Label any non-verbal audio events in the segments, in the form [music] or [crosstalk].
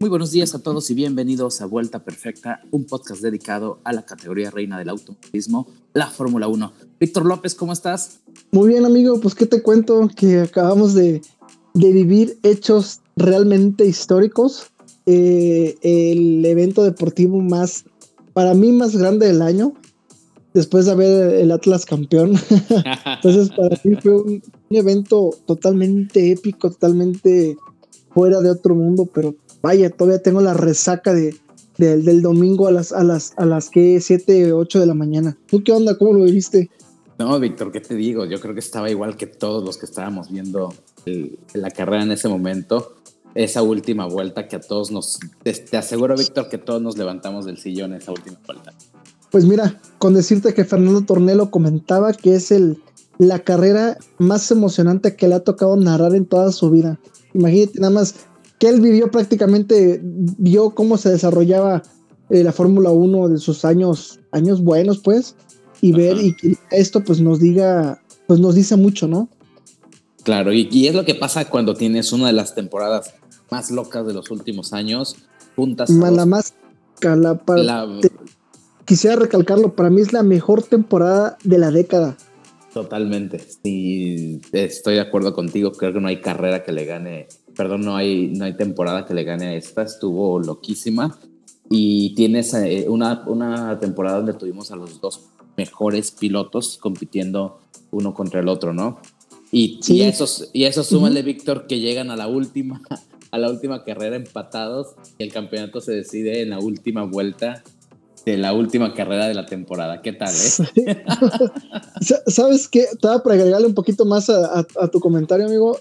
Muy buenos días a todos y bienvenidos a Vuelta Perfecta, un podcast dedicado a la categoría reina del automovilismo, la Fórmula 1. Víctor López, ¿cómo estás? Muy bien, amigo, pues qué te cuento que acabamos de, vivir hechos realmente históricos. Eh, el evento deportivo más, para mí, más grande del año, después de haber el Atlas campeón. [laughs] Entonces, para mí fue un evento totalmente épico, totalmente fuera de otro mundo, pero vaya, todavía tengo la resaca de, del domingo a las, a las, a las que 7, 8 de la mañana. ¿Tú qué onda? ¿Cómo lo viviste? No, Víctor, ¿qué te digo? Yo creo que estaba igual que todos los que estábamos viendo la carrera en ese momento. Esa última vuelta que a todos nos... Te, aseguro, Víctor, que todos nos levantamos del sillón esa última vuelta. Pues mira, con decirte que Fernando Tornelo comentaba que es el, la carrera más emocionante que le ha tocado narrar en toda su vida. Imagínate nada más que él vivió prácticamente, vio cómo se desarrollaba eh, la Fórmula 1 de sus años, años buenos, pues, y ver y que esto pues nos diga, pues nos dice mucho, ¿no? Claro, y, es lo que pasa cuando tienes una de las temporadas más locas de los últimos años, juntas. la más quisiera recalcarlo, para mí es la mejor temporada de la década. Totalmente, sí, estoy de acuerdo contigo, creo que no hay carrera que le gane perdón, no hay, no hay temporada que le gane a esta, estuvo loquísima. Y tienes eh, una, una temporada donde tuvimos a los dos mejores pilotos compitiendo uno contra el otro, ¿no? Y, y esos, y eso súmale, Víctor, que llegan a la última, [laughs] a la última carrera empatados y el campeonato se decide en la última vuelta de la última carrera de la temporada. ¿Qué tal, eh? [laughs] ¿Sabes qué? Estaba para agregarle un poquito más a, a, tu comentario, amigo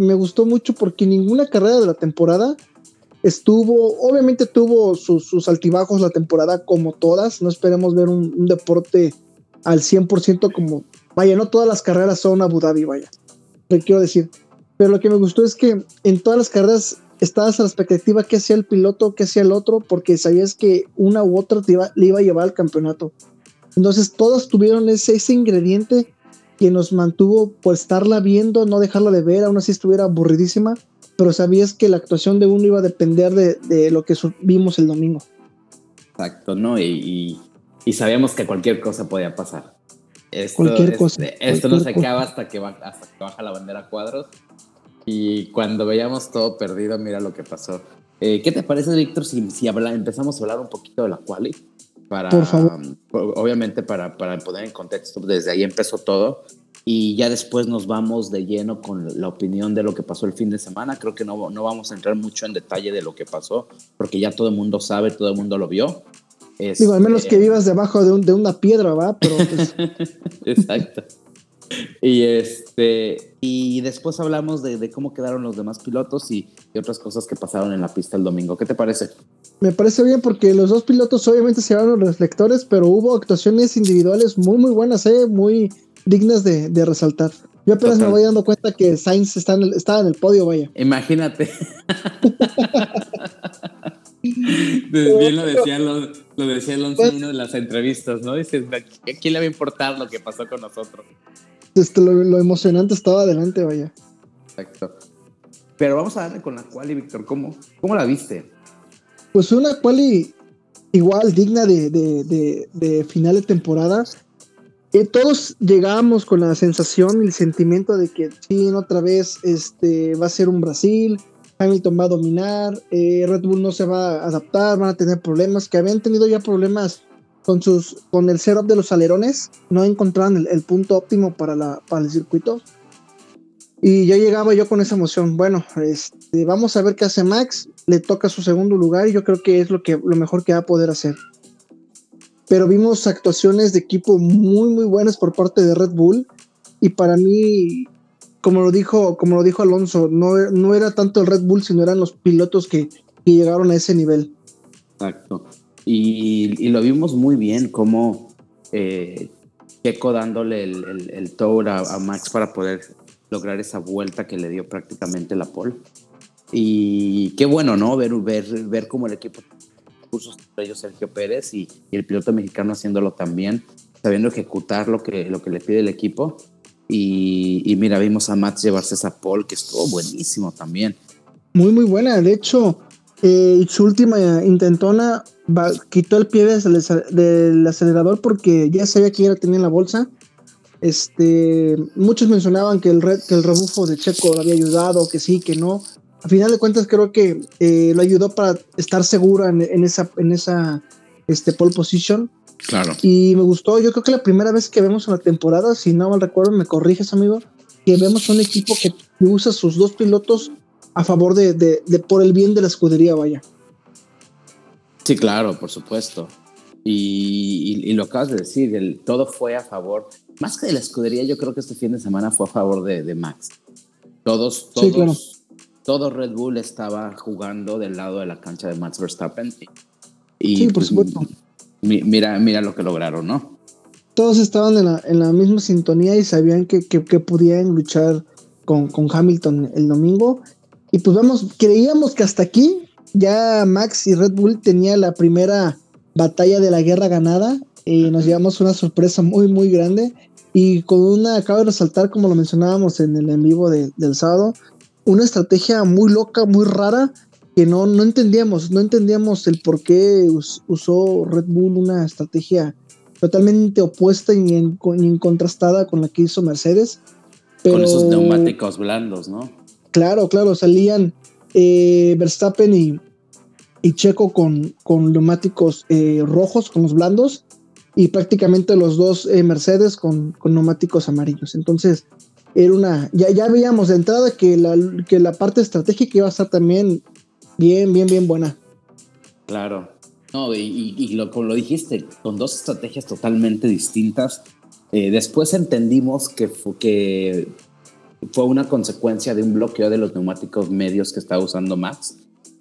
me gustó mucho porque ninguna carrera de la temporada estuvo, obviamente tuvo sus, altibajos la temporada como todas, no esperemos ver un, deporte al 100% como, vaya, no todas las carreras son Abu Dhabi, vaya, te quiero decir, pero lo que me gustó es que en todas las carreras estabas a la expectativa que hacía el piloto, que hacía el otro, porque sabías que una u otra te iba, le iba a llevar al campeonato. Entonces todas tuvieron ese, ese ingrediente que nos mantuvo por estarla viendo, no dejarla de ver, aún así estuviera aburridísima, pero sabías que la actuación de uno iba a depender de, lo que vimos el domingo. Exacto, ¿no? Y, sabíamos que cualquier cosa podía pasar. cualquier cosa. Esto no se acaba hasta que, hasta que baja la bandera a cuadros. Y cuando veíamos todo perdido, mira lo que pasó. Eh, ¿Qué te parece, Víctor, si, si empezamos a hablar un poquito de la quali? Para, Por favor. obviamente para, para poner en contexto, desde ahí empezó todo y ya después nos vamos de lleno con la opinión de lo que pasó el fin de semana. Creo que no, no vamos a entrar mucho en detalle de lo que pasó, porque ya todo el mundo sabe, todo el mundo lo vio. Digo, al menos que este, vivas debajo de, un, de una piedra, ¿va? Pero pues [laughs] Exacto. Y este y después hablamos de, cómo quedaron los demás pilotos y, otras cosas que pasaron en la pista el domingo. ¿Qué te parece? Me parece bien porque los dos pilotos obviamente se llevaron los reflectores, pero hubo actuaciones individuales muy muy buenas, ¿eh? muy dignas de, resaltar. Yo apenas me voy dando cuenta que Sainz está en el, estaba en el podio, vaya. Imagínate. [laughs] Bien lo decía, lo, decía Alonso en una de las entrevistas, ¿no? Dices, ¿a quién le va a importar lo que pasó con nosotros? Este, lo, emocionante estaba adelante, vaya. Exacto. Pero vamos a darle con la quali, Víctor. ¿Cómo, ¿Cómo la viste? Pues una quali igual digna de, final de temporada. Eh, todos llegamos con la sensación y el sentimiento de que sí, otra vez este, va a ser un Brasil, Hamilton va a dominar, eh, Red Bull no se va a adaptar, van a tener problemas, que habían tenido ya problemas con sus con el setup de los alerones no encontraban el, punto óptimo para la para el circuito. Y ya llegaba yo con esa emoción. Bueno este, vamos a ver qué hace Max. Le toca su segundo lugar y yo creo que es lo que lo mejor que va a poder hacer. Pero vimos actuaciones de equipo muy muy buenas por parte de Red Bull. Y para mí como lo dijo como lo dijo Alonso no, no era tanto el Red Bull sino eran los pilotos que, que llegaron a ese nivel. Exacto y, lo vimos muy bien como eh, Checo dándole el, el, tour a, Max para poder lograr esa vuelta que le dio prácticamente la pole. Y qué bueno, ¿no? Ver, ver, ver cómo el equipo puso entre ellos Sergio Pérez y, el piloto mexicano haciéndolo también, sabiendo ejecutar lo que, lo que le pide el equipo. Y, y mira, vimos a Max llevarse esa pole que estuvo buenísimo también. Muy, muy buena. De hecho, Eh, su última intentona quitó el pie del, acelerador porque ya sabía que ya tenía en la bolsa. Este, muchos mencionaban que el, que el rebufo de Checo le había ayudado, que sí, que no. A final de cuentas creo que eh, lo ayudó para estar segura en, esa, en esa este, pole position. Claro. Y me gustó, yo creo que la primera vez que vemos en la temporada, si no mal recuerdo, me corriges amigo, que vemos un equipo que usa sus dos pilotos a favor de, de, por el bien de la escudería, vaya. Sí, claro, por supuesto. Y, y, lo acabas de decir, el, todo fue a favor, más que de la escudería, yo creo que este fin de semana fue a favor de, de Max. Todos, todos, todo Red Bull estaba jugando del lado de la cancha de Max Verstappen. Y, sí, por pues, supuesto. Mira, mira lo que lograron, ¿no? Todos estaban en la, en la misma sintonía y sabían que, que, que podían luchar con, con Hamilton el domingo y pues vamos, creíamos que hasta aquí ya Max y Red Bull tenía la primera batalla de la guerra ganada y nos llevamos una sorpresa muy muy grande y con una, acabo de resaltar como lo mencionábamos en el en vivo del sábado, una estrategia muy loca, muy rara que no, no entendíamos, no entendíamos el por qué usó Red Bull una estrategia totalmente opuesta y, en, contrastada con la que hizo Mercedes. con esos neumáticos blandos, ¿no? Claro, claro, salían eh, Verstappen y, y, Checo con, con neumáticos eh, rojos, con los blandos, y prácticamente los dos eh, Mercedes con, con, neumáticos amarillos. Entonces, era una. Ya, ya veíamos de entrada que la, que la parte estratégica iba a estar también bien, bien, bien buena. Claro. No, y, y lo, como lo dijiste, con dos estrategias totalmente distintas. después entendimos que, que fue una consecuencia de un bloqueo de los neumáticos medios que estaba usando Max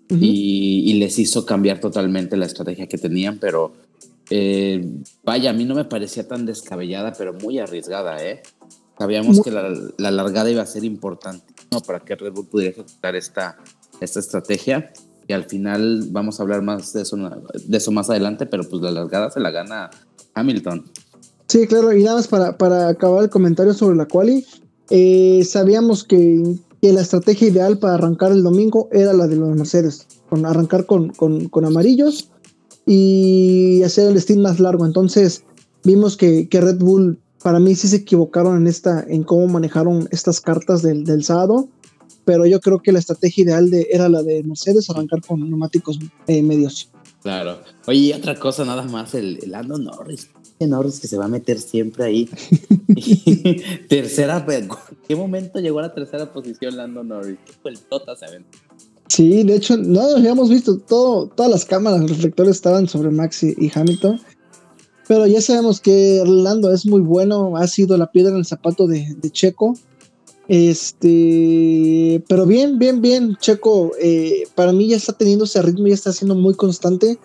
y, les hizo cambiar totalmente la estrategia que tenían, pero eh, vaya, a mí no me parecía tan descabellada, pero muy arriesgada, ¿eh? Sabíamos que la, largada iba a ser importante ¿no? para que Red Bull pudiera ejecutar esta, esta estrategia. Y al final vamos a hablar más de eso, de eso más adelante, pero pues la largada se la gana Hamilton. Sí, claro, y nada más para, para acabar el comentario sobre la quali, eh, sabíamos que, la estrategia ideal para arrancar el domingo era la de los Mercedes, con arrancar con, amarillos y hacer el stint más largo. Entonces vimos que, Red Bull, para mí sí se equivocaron en, esta, en cómo manejaron estas cartas del, del sábado, pero yo creo que la estrategia ideal de, era la de Mercedes, arrancar con neumáticos eh, medios. Claro. Oye, otra cosa nada más, el, el Lando Norris Norris que se va a meter siempre ahí. [laughs] [laughs] tercera, ¿en qué momento llegó a la tercera posición Lando Norris? ¿Qué fue el Tota se Sí, de hecho, no habíamos visto todo, todas las cámaras, los reflectores estaban sobre Maxi y Hamilton. Pero ya sabemos que Lando es muy bueno, ha sido la piedra en el zapato de, Checo. Este, pero bien, bien, bien. Checo, eh, para mí ya está teniendo ese ritmo, ya está siendo muy constante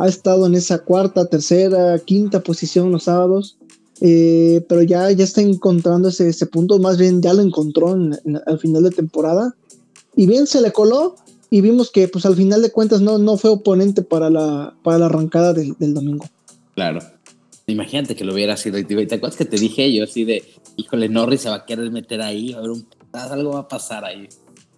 ha estado en esa cuarta, tercera, quinta posición los sábados, eh, pero ya, ya está encontrando ese, punto, más bien ya lo encontró al final de temporada, y bien se le coló, y vimos que pues al final de cuentas no, no fue oponente para la, para la arrancada del, domingo. Claro. Imagínate que lo hubiera sido. ¿Te acuerdas que te dije yo así de, híjole, Norris se va a querer meter ahí, a ver, un, algo va a pasar ahí?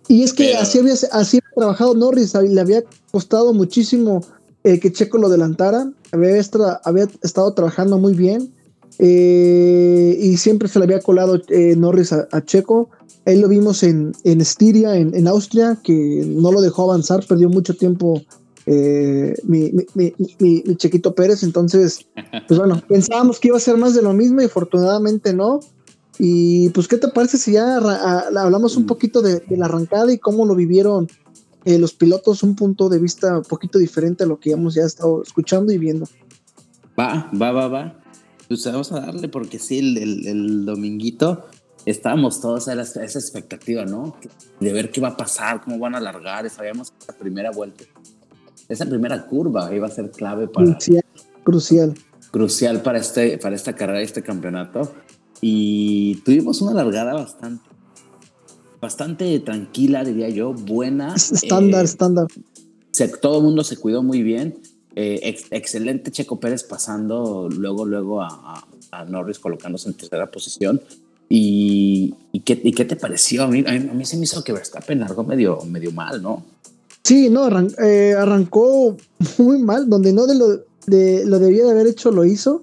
Y es que así, había, así había trabajado Norris, le había costado muchísimo eh, que Checo lo adelantara. Había, había estado trabajando muy bien eh, y siempre se le había colado eh, Norris a, Checo. Ahí lo vimos en, en Estiria, en, Austria, que no lo dejó avanzar, perdió mucho tiempo mi, mi, mi, Chequito Pérez. Entonces, pues bueno, [laughs] pensábamos que iba a ser más de lo mismo y afortunadamente no. Y pues, ¿qué te parece si ya hablamos un mm. poquito de, de la arrancada y cómo lo vivieron eh, los pilotos un punto de vista un poquito diferente a lo que hemos ya estado escuchando y viendo. Va, va, va, va. Pues vamos a darle porque sí, el, el, dominguito estábamos todos a, esa expectativa, ¿no? De ver qué va a pasar, cómo van a alargar. Sabíamos que esa primera vuelta, esa primera curva iba a ser clave para... Crucial, crucial. Crucial para, este, para esta carrera, este campeonato. Y tuvimos una largada bastante bastante tranquila, diría yo, buena. Estándar, eh, estándar. todo el mundo se cuidó muy bien. Eh, excelente Checo Pérez pasando luego, luego a, Norris colocándose en tercera posición. ¿Y, qué, qué, te pareció? A mí, a mí, se me hizo que Verstappen largó medio, medio mal, ¿no? Sí, no, eh, arrancó muy mal, donde no de lo, de, lo debía de haber hecho, lo hizo.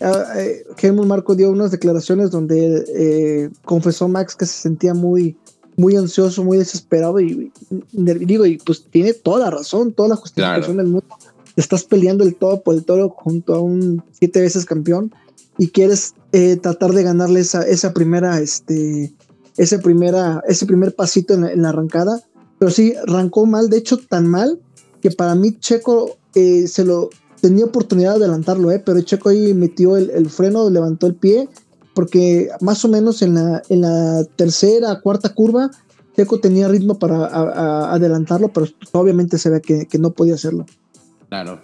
Uh, eh, Marco dio unas declaraciones donde eh, confesó Max que se sentía muy, muy ansioso, muy desesperado y, digo, y pues tiene toda la razón, toda la justificación del mundo. Estás peleando el todo por el todo junto a un siete veces campeón y quieres eh, tratar de ganarle esa, esa primera, este, ese primera, ese primer pasito en la, arrancada. Pero sí, arrancó mal, de hecho tan mal que para mí Checo eh, se lo tenía oportunidad de adelantarlo, eh, pero Checo ahí metió el, el freno, levantó el pie porque más o menos en la, en la tercera, cuarta curva, Checo tenía ritmo para adelantarlo, pero obviamente se ve que, no podía hacerlo. Claro.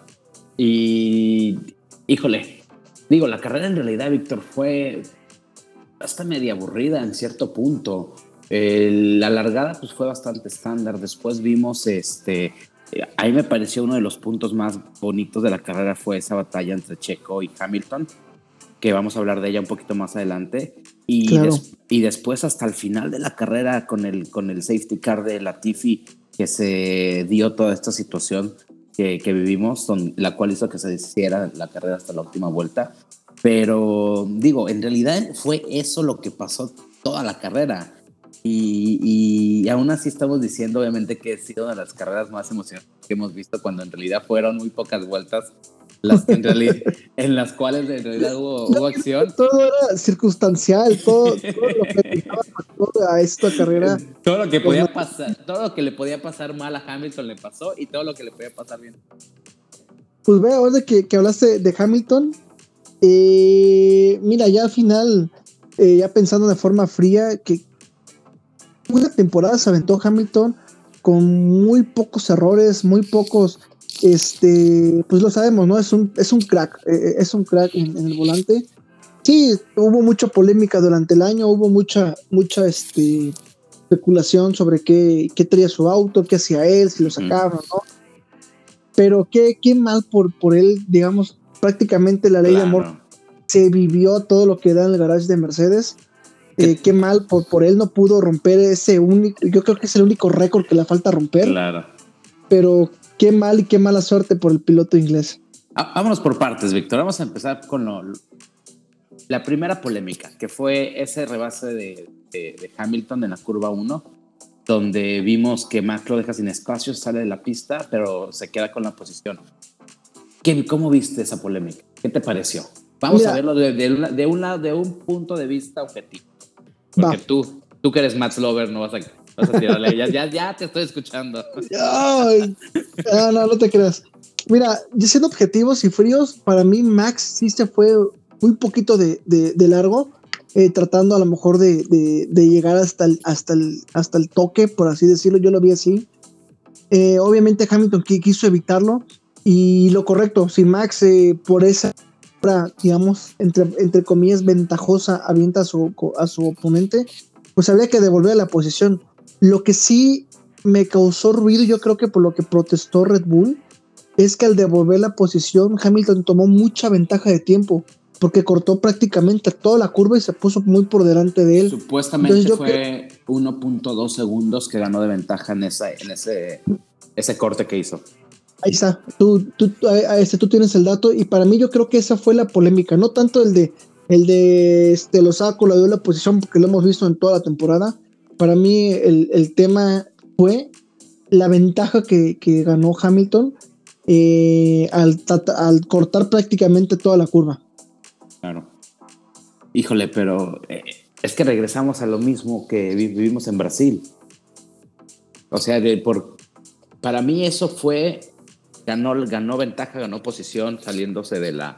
Y, híjole, digo, la carrera en realidad, Víctor, fue hasta media aburrida en cierto punto. La largada pues fue bastante estándar. Después vimos este... Ahí me pareció uno de los puntos más bonitos de la carrera fue esa batalla entre Checo y Hamilton que vamos a hablar de ella un poquito más adelante. Y, y después hasta el final de la carrera con el, con el safety car de Latifi, que se dio toda esta situación que, que vivimos, la cual hizo que se hiciera la carrera hasta la última vuelta. Pero digo, en realidad fue eso lo que pasó toda la carrera. Y, y, aún así estamos diciendo, obviamente, que ha sido una de las carreras más emocionantes que hemos visto, cuando en realidad fueron muy pocas vueltas las en, realidad, [laughs] en las cuales en realidad hubo, acción. Todo era circunstancial, todo, todo lo que [laughs] a esta carrera. Todo lo que podía pasar, todo lo que le podía pasar mal a Hamilton le pasó y todo lo que le podía pasar bien. Pues ve, ahora que, que hablaste de Hamilton, eh, mira, ya al final, eh, ya pensando de forma fría, que una temporada se aventó Hamilton con muy pocos errores, muy pocos este, pues lo sabemos, ¿no? Es un, es un crack, eh, eh, es un crack en, el volante. Sí, hubo mucha polémica durante el año, hubo mucha, mucha este, especulación sobre qué, qué traía su auto, qué hacía él, si lo sacaba, ¿no? Pero qué, qué mal por, por él, digamos, prácticamente la ley de amor se vivió todo lo que da en el garage de Mercedes. Eh, qué mal por, por él no pudo romper ese único, yo creo que es el único récord que le falta romper. Claro. Pero qué mal y qué mala suerte por el piloto inglés. Ah, vámonos por partes, Víctor. Vamos a empezar con la primera polémica, que fue ese rebase de, Hamilton en la curva 1, donde vimos que Max lo deja sin espacio, sale de la pista, pero se queda con la posición. ¿Qué, ¿Cómo viste esa polémica? ¿Qué te pareció? Vamos a verlo de, de, un lado, de un punto de vista objetivo. Porque tú, tú que eres Max Lover, no vas a ya, ya, te estoy escuchando. no, no, no te creas. Mira, siendo objetivos y fríos, para mí Max sí se fue muy poquito de, de, largo, eh, tratando a lo mejor de, de, llegar hasta el, hasta, el, hasta el toque, por así decirlo, yo lo vi así. Eh, obviamente Hamilton quiso evitarlo y lo correcto, si Max eh, por esa, digamos, entre, entre comillas, ventajosa avienta a su, a su oponente, pues habría que devolver la posición. Lo que sí me causó ruido, yo creo que por lo que protestó Red Bull, es que al devolver la posición, Hamilton tomó mucha ventaja de tiempo, porque cortó prácticamente toda la curva y se puso muy por delante de él. Supuestamente fue 1.2 segundos que ganó de ventaja en, esa, en ese, ese corte que hizo. Ahí está, tú, tú, este, tú tienes el dato y para mí yo creo que esa fue la polémica, no tanto el de el de este, lo saco, le dio la posición porque lo hemos visto en toda la temporada, para mí el, tema fue la ventaja que, ganó Hamilton eh, al, cortar prácticamente toda la curva. Claro. Híjole, pero eh, es que regresamos a lo mismo que vivimos en Brasil. O sea, por, para mí eso fue, ganó, ganó ventaja, ganó posición saliéndose de la,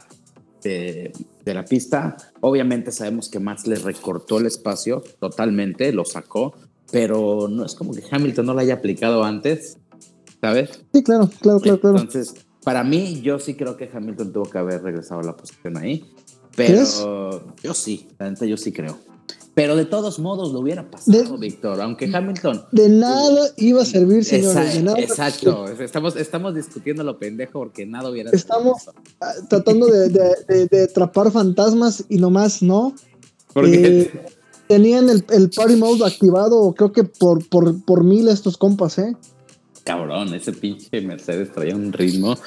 de, la pista. Obviamente sabemos que Max le recortó el espacio totalmente, lo sacó, pero no es como que Hamilton no lo haya aplicado antes, ¿sabes? Sí, claro, claro, claro, claro. Entonces, para mí, yo sí creo que Hamilton tuvo que haber regresado a la posición ahí, pero yo sí, la yo sí creo. Pero de todos modos lo hubiera pasado, Víctor, aunque Hamilton... De nada iba a servir, señores. Exacto, Estamos, estamos discutiendo lo pendejo porque nada hubiera Estamos tratando de, de, atrapar fantasmas y nomás no. Porque... Eh, tenían el, el party mode activado, creo que por, por, por mil estos compas, ¿eh? cabrón, ese pinche Mercedes traía un ritmo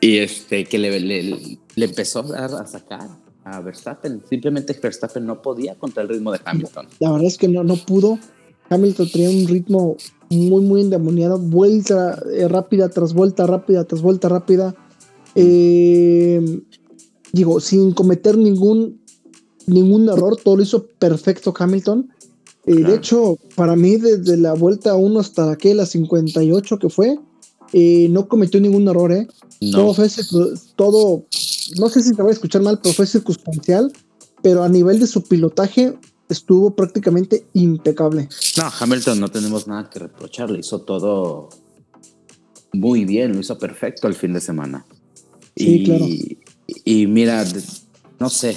y este que le, le, empezó a, sacar a Verstappen. Simplemente Verstappen no podía contra el ritmo de Hamilton. La verdad es que no, no pudo. Hamilton tenía un ritmo muy, muy endemoniado. Vuelta eh, rápida tras vuelta rápida tras vuelta rápida. Eh, digo, sin cometer ningún, ningún error, todo lo hizo perfecto Hamilton. Eh, de hecho, para mí, desde la vuelta 1 hasta la que la 58 que fue, no cometió ningún error, ¿eh? Todo fue todo, no sé si te voy a escuchar mal, pero fue circunstancial, pero a nivel de su pilotaje estuvo prácticamente impecable. No, Hamilton no tenemos nada que reprocharle, hizo todo muy bien, lo hizo perfecto el fin de semana. Sí, y, claro. Y mira, no sé,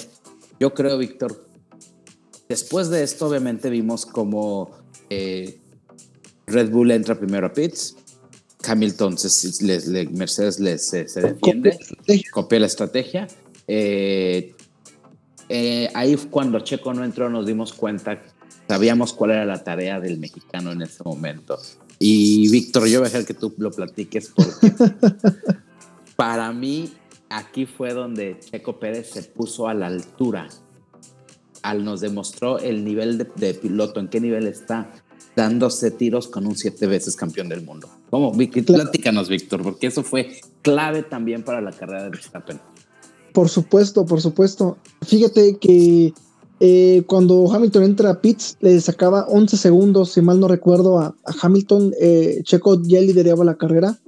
yo creo, Víctor, después de esto obviamente vimos como eh, Red Bull entra primero a pits, Hamilton, se, Mercedes les, se, defiende, copia la estrategia. Eh, eh, ahí cuando Checo no entró nos dimos cuenta, sabíamos cuál era la tarea del mexicano en ese momento. Y Víctor, yo voy a dejar que tú lo platiques porque [laughs] para mí aquí fue donde Checo Pérez se puso a la altura. Al nos demostró el nivel de, piloto, en qué nivel está, dándose tiros con un siete veces campeón del mundo. ¿Cómo? Platícanos, Víctor, porque eso fue clave también para la carrera de Verstappen. Por supuesto, por supuesto. Fíjate que eh, cuando Hamilton entra a pits, le sacaba 11 segundos, si mal no recuerdo, a, Hamilton. Eh, Checo ya lideraba la carrera.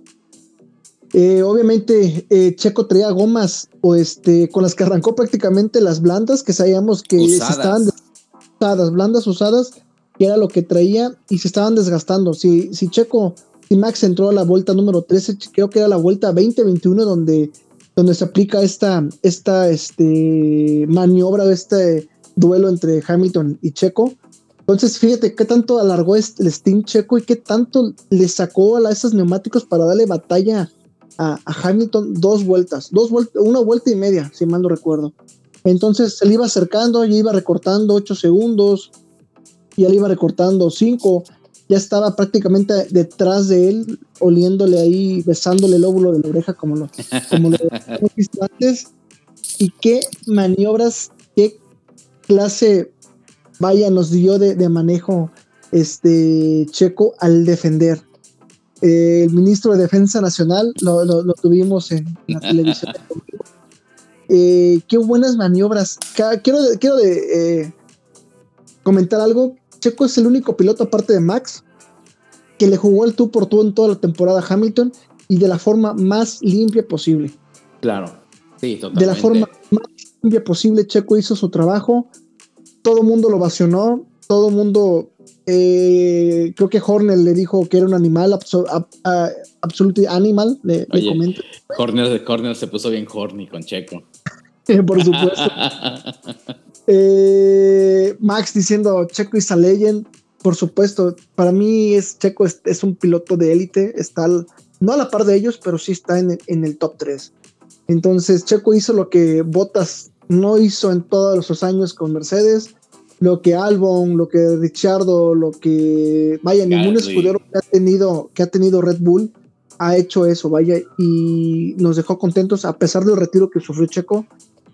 Eh, obviamente, Checo traía gomas o este, con las que arrancó prácticamente las blandas, que sabíamos que estaban usadas, blandas usadas, que era lo que traía y se estaban desgastando. Si, si Checo, si Max entró a la vuelta número 13, creo que era la vuelta 20-21, donde donde se aplica esta, esta este, maniobra, este duelo entre Hamilton y Checo. Entonces, fíjate qué tanto alargó el Steam Checo y qué tanto le sacó a esos neumáticos para darle batalla a, Hamilton dos vueltas, dos una vuelta y media, si mal no recuerdo. Entonces se le iba acercando y iba recortando ocho segundos, y él iba recortando cinco ya estaba prácticamente detrás de él, oliéndole ahí, besándole el óvulo de la oreja, como lo, como lo [laughs] visto antes. Y qué maniobras, qué clase, vaya, nos dio de, manejo este Checo al defender. Eh, el ministro de Defensa Nacional lo, tuvimos en la televisión. [laughs] Eh, qué buenas maniobras. Quiero, quiero de, eh, comentar algo Checo es el único piloto aparte de Max que le jugó el tú por tú en toda la temporada a Hamilton y de la forma más limpia posible. Claro, sí, totalmente. De la forma más limpia posible, Checo hizo su trabajo, todo el mundo lo vacionó, todo el mundo, eh, creo que Horner le dijo que era un animal, absolutamente animal, le, comento. Horner, Horner se puso bien horny con Checo. [laughs] por supuesto. [laughs] Eh, Max diciendo Checo is a legend. Por supuesto, para mí es Checo es, un piloto de élite. Está no a la par de ellos, pero sí está en, el top 3. Entonces, Checo hizo lo que Bottas no hizo en todos los años con Mercedes. Lo que Albon, lo que Richardo, lo que. Vaya, ningún escudero que ha, tenido, que ha tenido Red Bull ha hecho eso, vaya, y nos dejó contentos a pesar del retiro que sufrió Checo.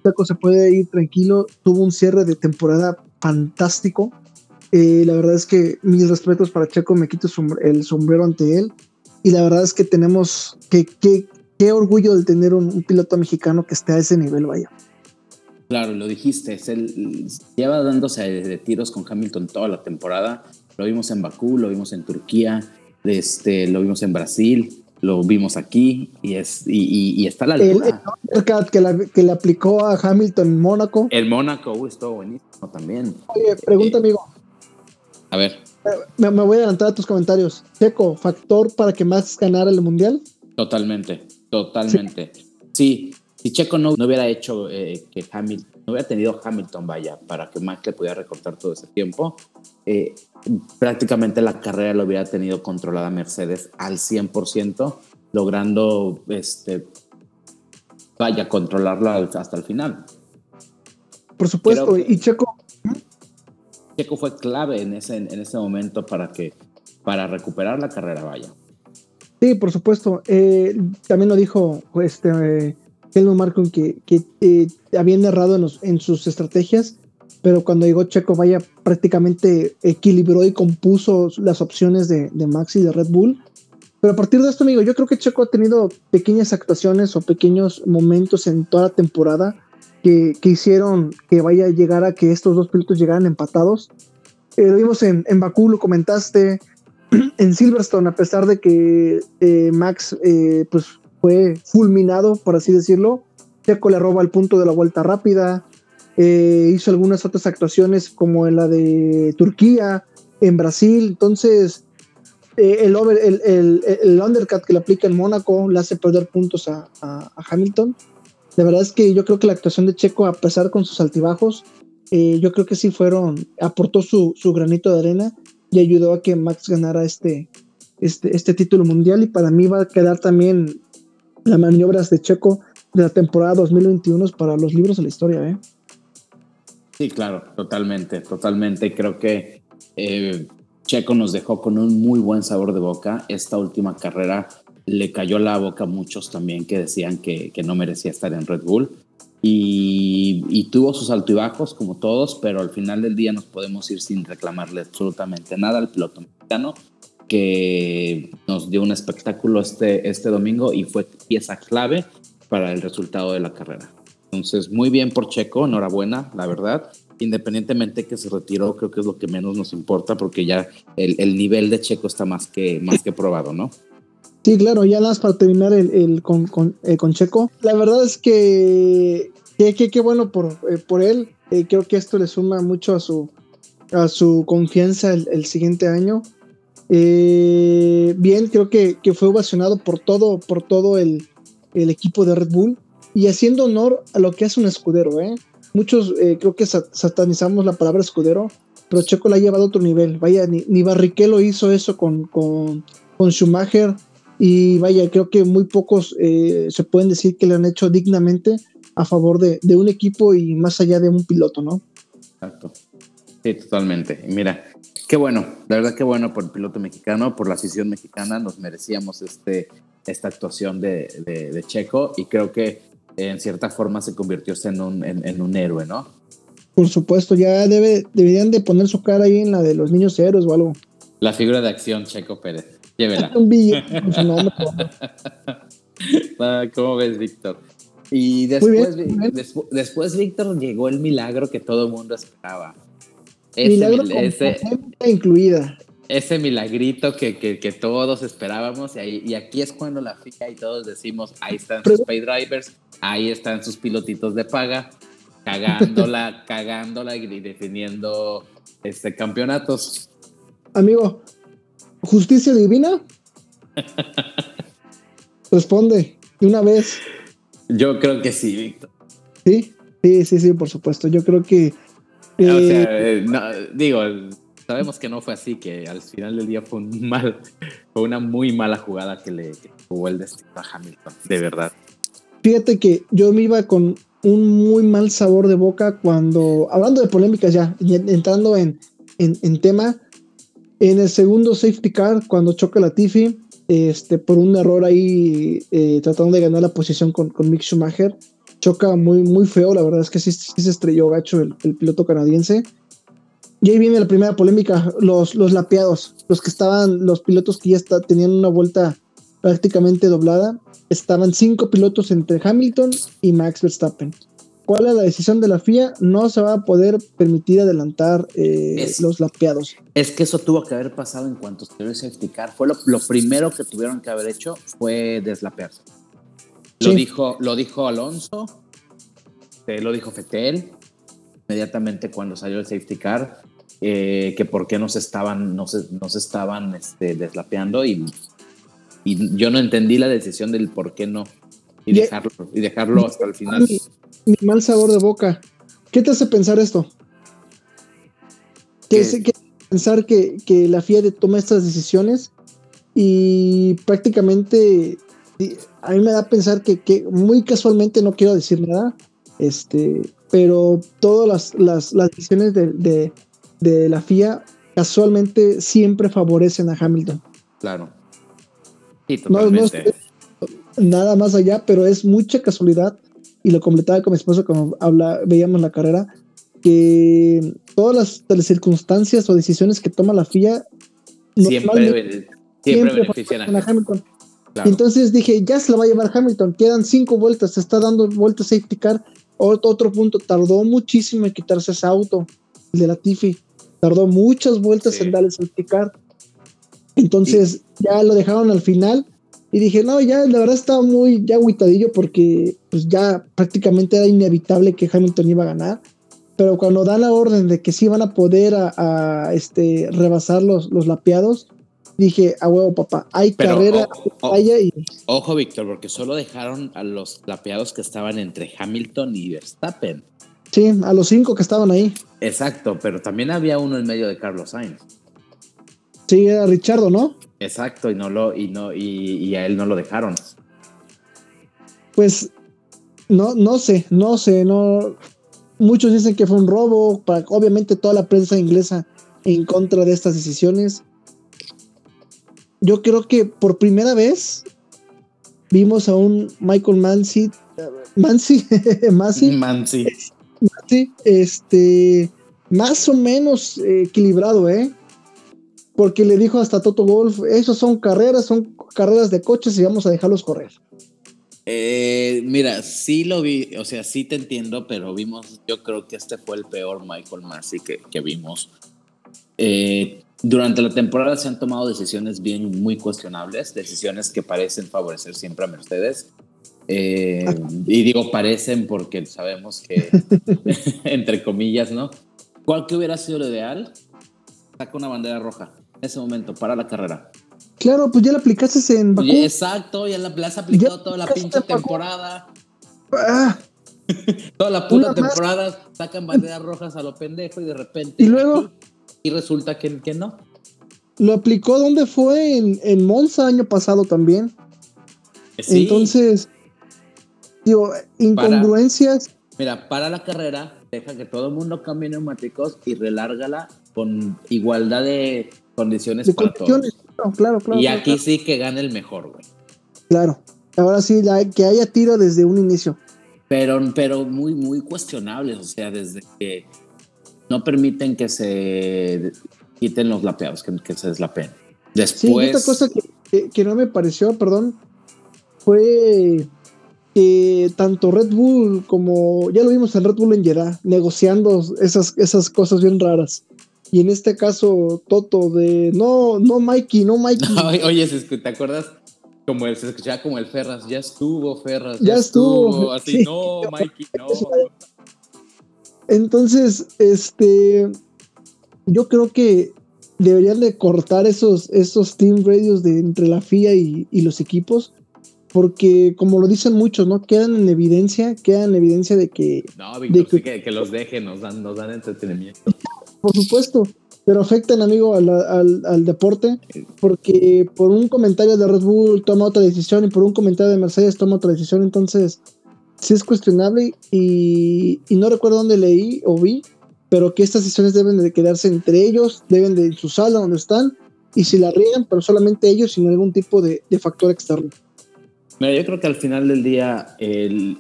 Checo se puede ir tranquilo, tuvo un cierre de temporada fantástico. Eh, la verdad es que mis respetos para Checo, me quito el sombrero ante él. Y la verdad es que tenemos que, qué orgullo de tener un, piloto mexicano que esté a ese nivel, vaya. Claro, lo dijiste, es el, lleva dándose de tiros con Hamilton toda la temporada. Lo vimos en Bakú, lo vimos en Turquía, este, lo vimos en Brasil lo vimos aquí y es y, está la altura. El, que, que le aplicó a Hamilton en Mónaco. El Mónaco uh, estuvo buenísimo también. Oye, pregunta, amigo. A ver. Me, voy a adelantar a tus comentarios. Checo, ¿factor para que Max ganara el mundial? Totalmente, totalmente. Sí, si Checo no, no hubiera hecho eh, que Hamilton, no hubiera tenido Hamilton, vaya, para que Max le pudiera recortar todo ese tiempo, eh, prácticamente la carrera lo hubiera tenido controlada Mercedes al 100%, logrando, este, vaya, controlarla hasta el final. Por supuesto, y Checo. Checo fue clave en ese, en ese momento para que para recuperar la carrera, vaya. Sí, por supuesto. Eh, también lo dijo este Helmut Marko que, que eh, habían errado en, en sus estrategias, pero cuando llegó Checo, vaya, prácticamente equilibró y compuso las opciones de, de Max y de Red Bull. Pero a partir de esto, amigo, yo creo que Checo ha tenido pequeñas actuaciones o pequeños momentos en toda la temporada que, que hicieron que vaya a llegar a que estos dos pilotos llegaran empatados. Eh, lo vimos en, en Bakú, lo comentaste, [clears throat] en Silverstone, a pesar de que eh, Max eh, pues fue fulminado, por así decirlo, Checo le roba el punto de la vuelta rápida, eh, hizo algunas otras actuaciones como en la de Turquía, en Brasil, entonces el, over, el, el, undercut que le aplica en Mónaco le hace perder puntos a, Hamilton. La verdad es que yo creo que la actuación de Checo, a pesar con sus altibajos, yo creo que sí fueron, aportó su, su granito de arena y ayudó a que Max ganara este, este, este título mundial y para mí va a quedar también las maniobras de Checo de la temporada 2021 para los libros de la historia. ¿eh? Sí, claro, totalmente, totalmente. Creo que eh, Checo nos dejó con un muy buen sabor de boca. Esta última carrera le cayó la boca a muchos también que decían que, no merecía estar en Red Bull y, tuvo sus altibajos como todos, pero al final del día nos podemos ir sin reclamarle absolutamente nada al piloto mexicano que nos dio un espectáculo este, este domingo y fue pieza clave para el resultado de la carrera. Entonces, muy bien por Checo, enhorabuena, la verdad. Independientemente que se retiró, creo que es lo que menos nos importa porque ya el, el nivel de Checo está más que, más que probado, ¿no? Sí, claro, ya nada más para terminar el, el con, con, eh, con, Checo. La verdad es que qué bueno por, eh, por él. Eh, creo que esto le suma mucho a su, a su confianza el, el siguiente año. Eh, bien, creo que, que, fue ovacionado por todo, por todo el, el, equipo de Red Bull y haciendo honor a lo que hace un escudero. ¿eh? Muchos creo que satanizamos la palabra escudero, pero Checo la ha llevado a otro nivel. Vaya, ni, ni Barrichello hizo eso con, con, con Schumacher y vaya, creo que muy pocos eh, se pueden decir que le han hecho dignamente a favor de, de, un equipo y más allá de un piloto, ¿no? Exacto. Sí, totalmente. Mira, qué bueno, la verdad qué bueno por el piloto mexicano, por la afición mexicana, nos merecíamos este, esta actuación de, de, de Checo y creo que en cierta forma se convirtió en un, en, en un héroe, ¿no? Por supuesto, ya debe, deberían de poner su cara ahí en la de los niños héroes o algo. La figura de acción, Checo Pérez. Llévela. [laughs] Un billete con su nombre. [laughs] ah, ¿Cómo ves, Víctor? Y después, bien, bien. después, después, Víctor, llegó el milagro que todo el mundo esperaba. Ese, milagro mil, ese, incluida. Ese milagrito que, que, que todos esperábamos. Y, ahí, y, aquí es cuando la FIA y todos decimos, ahí están sus pay drivers, ahí están sus pilotitos de paga, cagándola, [laughs] cagándola y definiendo este, campeonatos. Amigo, ¿Justicia divina? [laughs] Responde, de una vez. Yo creo que sí, Víctor. Sí, sí, sí, sí, por supuesto. Yo creo que. Eh, o sea, eh, no, digo, sabemos que no fue así, que al final del día fue un mal, fue una muy mala jugada que le jugó el destino a Hamilton, de verdad. Fíjate que yo me iba con un muy mal sabor de boca cuando, hablando de polémicas ya, entrando en, en, en tema, en el segundo safety car, cuando choca la Tiffy, este, por un error ahí, eh, tratando de ganar la posición con, con Mick Schumacher, choca muy, muy feo. La verdad es que sí, sí se estrelló gacho el, el, piloto canadiense. Y ahí viene la primera polémica: los, los lapeados, los que estaban, los pilotos que ya está, tenían una vuelta prácticamente doblada. Estaban cinco pilotos entre Hamilton y Max Verstappen. ¿Cuál es la decisión de la FIA? No se va a poder permitir adelantar eh, es, los lapeados. Es que eso tuvo que haber pasado en cuanto se el safety car. Fue lo, lo, primero que tuvieron que haber hecho fue deslapearse. Lo, sí. dijo, lo dijo Alonso, eh, lo dijo Fetel, inmediatamente cuando salió el safety car, eh, que por qué no se estaban, no se, no se estaban este, deslapeando y, y yo no entendí la decisión del por qué no y dejarlo, y dejarlo hasta el final. Mi, mi, mal sabor de boca. ¿Qué te hace pensar esto? ¿Qué, ¿Qué? ¿Qué pensar que, que, la FIA toma estas decisiones y prácticamente a mí me da a pensar que, que, muy casualmente no quiero decir nada, este, pero todas las, las, las decisiones de, de, de la FIA casualmente siempre favorecen a Hamilton. Claro. no, no nada más allá, pero es mucha casualidad, y lo completaba con mi esposo cuando habla, veíamos la carrera, que todas las, circunstancias o decisiones que toma la FIA siempre, siempre, benefician a Hamilton. Entonces dije, ya se la va a llevar Hamilton, quedan cinco vueltas, se está dando vueltas safety car. Otro, punto, tardó muchísimo en quitarse ese auto, el de la Tiffy. Tardó muchas vueltas en darle safety car. Entonces ya lo dejaron al final y dije, no, ya la verdad estaba muy ya aguitadillo porque pues ya prácticamente era inevitable que Hamilton iba a ganar. Pero cuando dan la orden de que sí van a poder a, este, rebasar los, los lapeados, dije, a huevo, papá, hay carrera, ojo, y... Ojo, Víctor, porque solo dejaron a los lapeados que estaban entre Hamilton y Verstappen. Sí, a los cinco que estaban ahí. Exacto, pero también había uno en medio de Carlos Sainz. Sí, era Richardo, ¿no? Exacto, y no lo, y no, y, a él no lo dejaron. Pues no, no sé, no sé, no. Muchos dicen que fue un robo, para, obviamente toda la prensa inglesa en contra de estas decisiones yo creo que por primera vez vimos a un Michael Mansi, Mansi, Mansi, Mansi, este, más o menos equilibrado, ¿eh? Porque le dijo hasta Toto Golf, esos son carreras, son carreras de coches y vamos a dejarlos correr. Eh, mira, sí lo vi, o sea, sí te entiendo, pero vimos, yo creo que este fue el peor Michael Mansi que, que vimos. Eh, durante la temporada se han tomado decisiones bien muy cuestionables, decisiones que parecen favorecer siempre a Mercedes. Eh, y digo parecen porque sabemos que, [laughs] entre comillas, ¿no? ¿Cuál que hubiera sido lo ideal? Saca una bandera roja en ese momento para la carrera. Claro, pues ya la aplicaste en Bakú. Exacto, ya la, has aplicado toda la pinche temporada. Ah. [laughs] toda la puta temporada sacan banderas rojas a lo pendejo y de repente. Y luego y resulta que, que no. Lo aplicó donde fue en, en Monza año pasado también. Entonces, digo, incongruencias. mira, para la carrera, deja que todo el mundo cambie neumáticos y relárgala con igualdad de condiciones para condiciones. Todos. claro, claro, y aquí sí que gane el mejor, güey. Claro. Ahora sí, que haya tiro desde un inicio. Pero, pero muy, muy cuestionables, o sea, desde que no permiten que se quiten los lapeados, que, se deslapeen. Después. otra cosa que, no me pareció, perdón, fue que tanto Red Bull como ya lo vimos en Red Bull en Jeddah, negociando esas, esas cosas bien raras. Y en este caso, Toto, de no, no Mikey, no Mikey. [laughs] oye, ¿te acuerdas? Como el, se escuchaba como el Ferras, ya estuvo Ferras, ya, estuvo. Así, no, Mikey, no. Entonces, este, yo creo que deberían de cortar esos, esos team radios de entre la FIA y, los equipos, porque como lo dicen muchos, ¿no? Quedan en evidencia, quedan en evidencia de que... No, Víctor, que, los dejen, nos dan, nos dan entretenimiento. Por supuesto, pero afectan, amigo, al, al, deporte, porque por un comentario de Red Bull toma otra decisión y por un comentario de Mercedes toma otra decisión, entonces sí es cuestionable y, no recuerdo dónde leí o vi, pero que estas decisiones deben de quedarse entre ellos, deben de en su sala donde están, y si la riegan, pero solamente ellos sin algún tipo de, factor externo. Mira, yo creo que al final del día, el,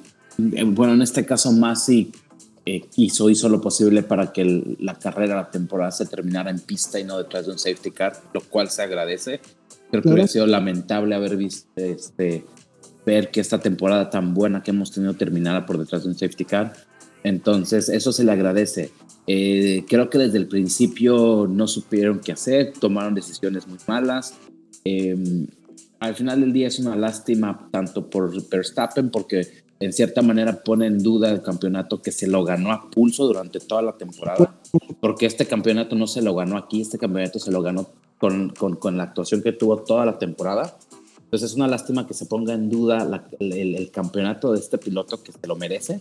eh, bueno, en este caso Masi eh, hizo, hizo lo posible para que la carrera, la temporada se terminara en pista y no detrás de un safety car, lo cual se agradece. Creo que hubiera sido lamentable haber visto este, ver que esta temporada tan buena que hemos tenido terminara por detrás de un safety car. Entonces, eso se le agradece. Eh, creo que desde el principio no supieron qué hacer, tomaron decisiones muy malas. Em, al final del día es una lástima tanto por Verstappen porque en cierta manera pone en duda el campeonato que se lo ganó a pulso durante toda la temporada, porque este campeonato no se lo ganó aquí, este campeonato se lo ganó con, con, con la actuación que tuvo toda la temporada entonces es una lástima que se ponga en duda el, campeonato de este piloto que se lo merece.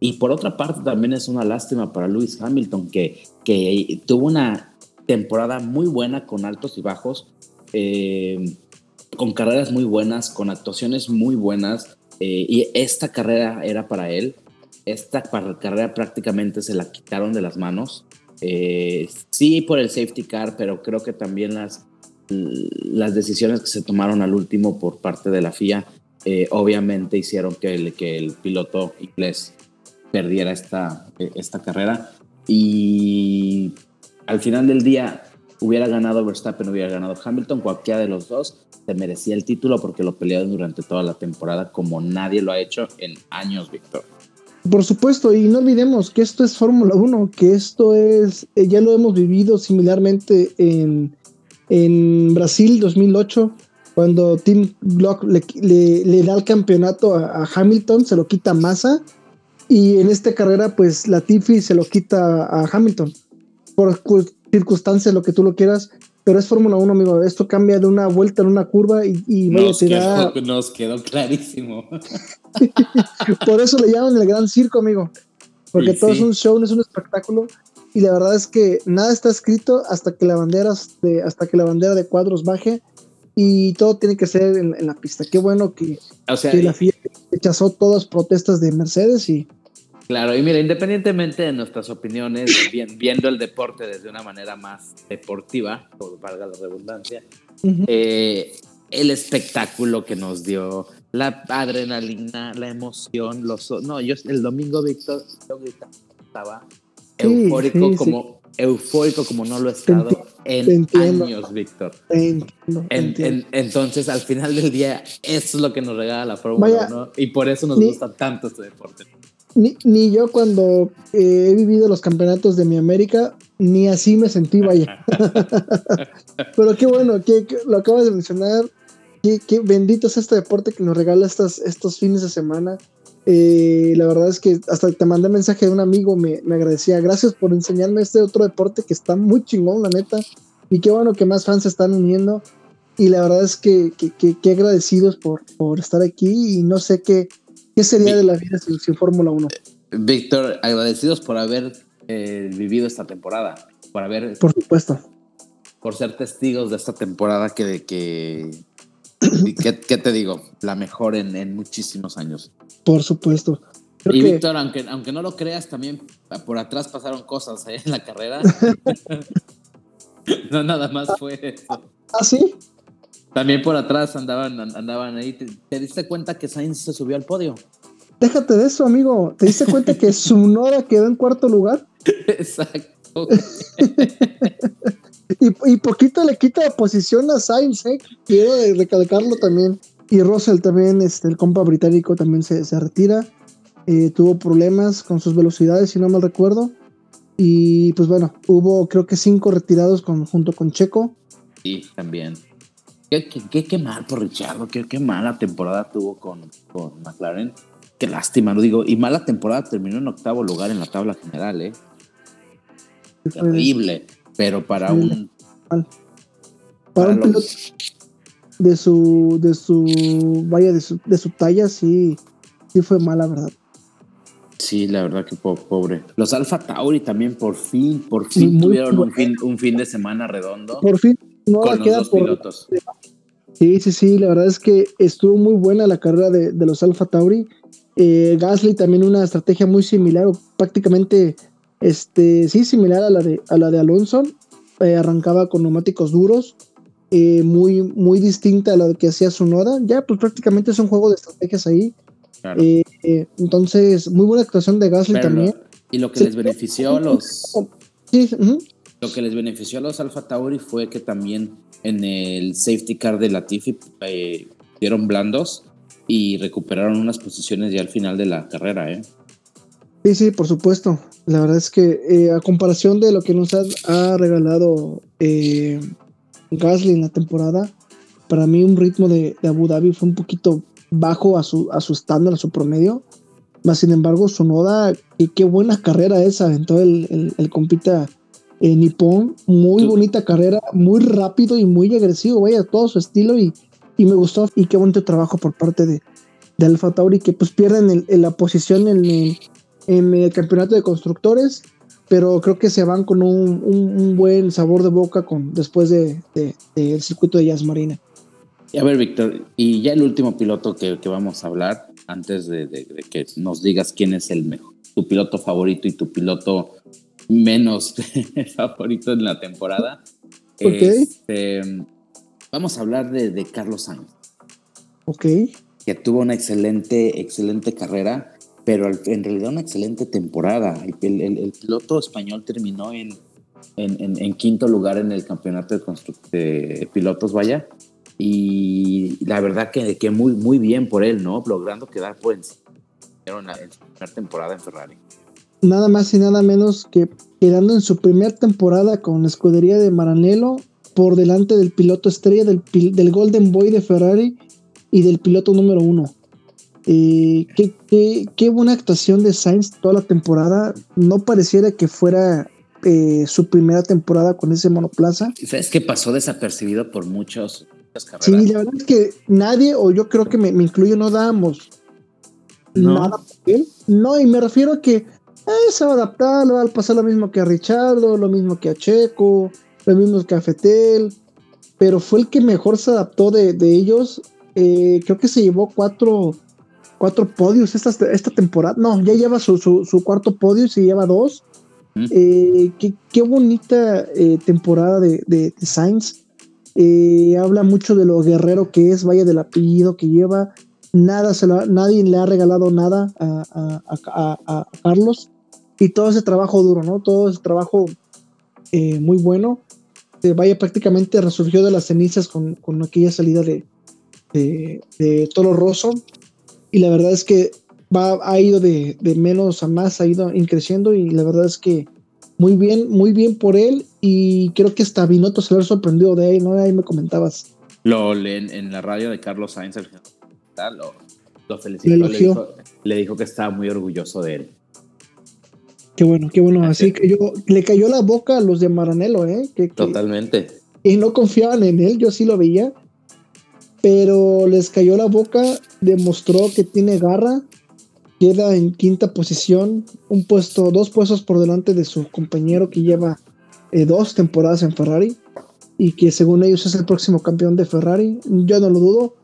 Y por otra parte también es una lástima para Lewis Hamilton que, que tuvo una temporada muy buena con altos y bajos, eh, con carreras muy buenas, con actuaciones muy buenas. Eh, y esta carrera era para él. Esta carrera prácticamente se la quitaron de las manos. Eh, sí por el safety car, pero creo que también las, las decisiones que se tomaron al último por parte de la FIA eh, obviamente hicieron que el, que el piloto inglés perdiera esta, esta carrera y al final del día hubiera ganado Verstappen, hubiera ganado Hamilton, cualquiera de los dos se merecía el título porque lo pelearon durante toda la temporada como nadie lo ha hecho en años, Víctor. Por supuesto, y no olvidemos que esto es Fórmula 1, que esto es, eh, ya lo hemos vivido similarmente en, en Brasil 2008, cuando Tim Glock le, da el campeonato a, Hamilton, se lo quita Massa, y en esta carrera, pues la Tiffy se lo quita a Hamilton, por circunstancias, lo que tú lo quieras, pero es Fórmula 1, amigo. Esto cambia de una vuelta en una curva y, y nos, quedó, [laughs] nos quedó clarísimo. [laughs] Por eso le llaman el gran circo, amigo. Porque todo es un show, no es un espectáculo. Y la verdad es que nada está escrito hasta que la bandera de, hasta que la bandera de cuadros baje. Y todo tiene que ser en, la pista. Qué bueno que, que la FIA rechazó todas las protestas de Mercedes y Claro, y mira, independientemente de nuestras opiniones, viendo el deporte desde una manera más deportiva, por valga la redundancia, eh, el espectáculo que nos dio, la adrenalina, la emoción, los... No, yo el domingo, Víctor, yo estaba eufórico como... Eufórico como no lo he estado en años, Víctor. entonces, al final del día, eso es lo que nos regala la Fórmula 1 y por eso nos gusta tanto este deporte ni, yo cuando eh, he vivido los campeonatos de mi América, ni así me sentí, vaya. [laughs] Pero qué bueno, que, lo acabas de mencionar. Qué, bendito es este deporte que nos regala estas, estos fines de semana. Eh, la verdad es que hasta te mandé mensaje de un amigo, me, me, agradecía. Gracias por enseñarme este otro deporte que está muy chingón, la neta. Y qué bueno que más fans se están uniendo. Y la verdad es que, qué agradecidos por, por estar aquí. Y no sé qué, ¿Qué sería de la vida sin, Fórmula 1? Víctor, agradecidos por haber eh, vivido esta temporada, por haber... Por supuesto. Por ser testigos de esta temporada que... que [clears throat] ¿Qué, te digo? La mejor en, muchísimos años. Por supuesto. y Víctor, aunque, aunque no lo creas, también por atrás pasaron cosas ¿eh? en la carrera. [laughs] no nada más fue. ¿Ah, sí? También por atrás andaban, andaban ahí. ¿Te, diste cuenta que Sainz se subió al podio? Déjate de eso, amigo. ¿Te diste cuenta que [laughs] Sunora quedó en cuarto lugar? Exacto. [laughs] y, poquito le quita la posición a Sainz, ¿eh? Quiero recalcarlo también. Y Russell también, este, el compa británico también se, retira. Eh, tuvo problemas con sus velocidades, si no mal recuerdo. Y pues bueno, hubo creo que cinco retirados con, junto con Checo. Sí, también. Qué, qué, mal por Richardo, qué, qué, mala temporada tuvo con, con McLaren. Qué lástima, lo digo. Y mala temporada terminó en octavo lugar en la tabla general, ¿eh? Terrible. Pero para un. Para, un piloto de su. de su. vaya, de su, de su talla, sí. Sí fue mala, verdad. Sí, la verdad que pobre. Los Alfa Tauri también por fin, por fin tuvieron un fin, un fin de semana redondo. Por fin no con queda por... pilotos. Sí, sí, sí, la verdad es que estuvo muy buena la carrera de, los Alfa Tauri. Eh, Gasly también una estrategia muy similar, o prácticamente, este, sí, similar a la de, a la de Alonso. Eh, arrancaba con neumáticos duros, eh, muy, muy distinta a la que hacía su noda. Ya, pues prácticamente es un juego de estrategias ahí. entonces, muy buena actuación de Gasly también. y lo que les benefició a los. Sí, lo que les benefició a los Alfa Tauri fue que también en el safety car de Latifi eh, dieron blandos y recuperaron unas posiciones ya al final de la carrera. ¿eh? Sí, sí, por supuesto. La verdad es que eh, a comparación de lo que nos ha, regalado eh, Gasly en la temporada, para mí un ritmo de, Abu Dhabi fue un poquito bajo a su, a su estándar, a su promedio. Más sin embargo, su noda, y qué buena carrera esa, el, el, el compita en Nippon, muy bonita carrera, muy rápido y muy agresivo, vaya, todo su estilo y, y me gustó. Y qué bonito trabajo por parte de, de Alfa Tauri, que pues pierden la posición en el, en el, campeonato de constructores, pero creo que se van con un, un, buen sabor de boca con, después del de, de, circuito de Jazz Marina. Y a ver, Víctor, y ya el último piloto que, que vamos a hablar, antes de, que nos digas quién es el mejor, tu piloto favorito y tu piloto menos [laughs] favorito en la temporada. Este, Vamos a hablar de, Carlos Sainz. Ok. Que tuvo una excelente, excelente carrera, pero en realidad una excelente temporada. El, piloto español terminó en, en, quinto lugar en el campeonato de, de pilotos, vaya. Y la verdad que, que, muy, muy bien por él, ¿no? Logrando quedar por encima en, en su primera temporada en Ferrari. Nada más y nada menos que quedando en su primera temporada con la escudería de Maranello por delante del piloto estrella del, del Golden Boy de Ferrari y del piloto número uno. Eh, qué, qué, buena actuación de Sainz toda la temporada. No pareciera que fuera eh, su primera temporada con ese monoplaza. ¿Sabes que pasó desapercibido por muchos, carreras? Sí, la verdad es que nadie, o yo creo que me, incluyo, no dábamos nada por él. No, y me refiero a que eh, se va a adaptar, le va a pasar lo mismo que a Richardo, lo mismo que a Checo, lo mismo que a Fetel, pero fue el que mejor se adaptó de, ellos. Eh, creo que se llevó cuatro, cuatro podios esta, esta temporada. No, ya lleva su, su, cuarto podio y se lleva dos. Eh, qué, bonita eh, temporada de, de, Sainz. habla mucho de lo guerrero que es, vaya del apellido que lleva. Nada se nadie le ha regalado nada a, Carlos. Y todo ese trabajo duro, ¿no? Todo ese trabajo muy bueno. vaya prácticamente resurgió de las cenizas con, aquella salida de, de, de Toro Rosso y la verdad es que va, ha ido de, menos a más, ha ido creciendo y la verdad es que muy bien, muy bien por él y creo que hasta Binotto se le sorprendió de ahí, ¿no? Ahí me comentabas. Lo en, en la radio de Carlos Sainz, lo, lo felicitó, le, dijo, le, dijo, que estaba muy orgulloso de él. Qué bueno, qué bueno. Así que yo le cayó la boca a los de Maranello, ¿eh? Que, Totalmente. Y no confiaban en él, yo sí lo veía pero les cayó la boca, demostró que tiene garra, queda en quinta posición, un puesto, dos puestos por delante de su compañero que lleva eh, dos temporadas en Ferrari y que según ellos es el próximo campeón de Ferrari. Yo no lo dudo,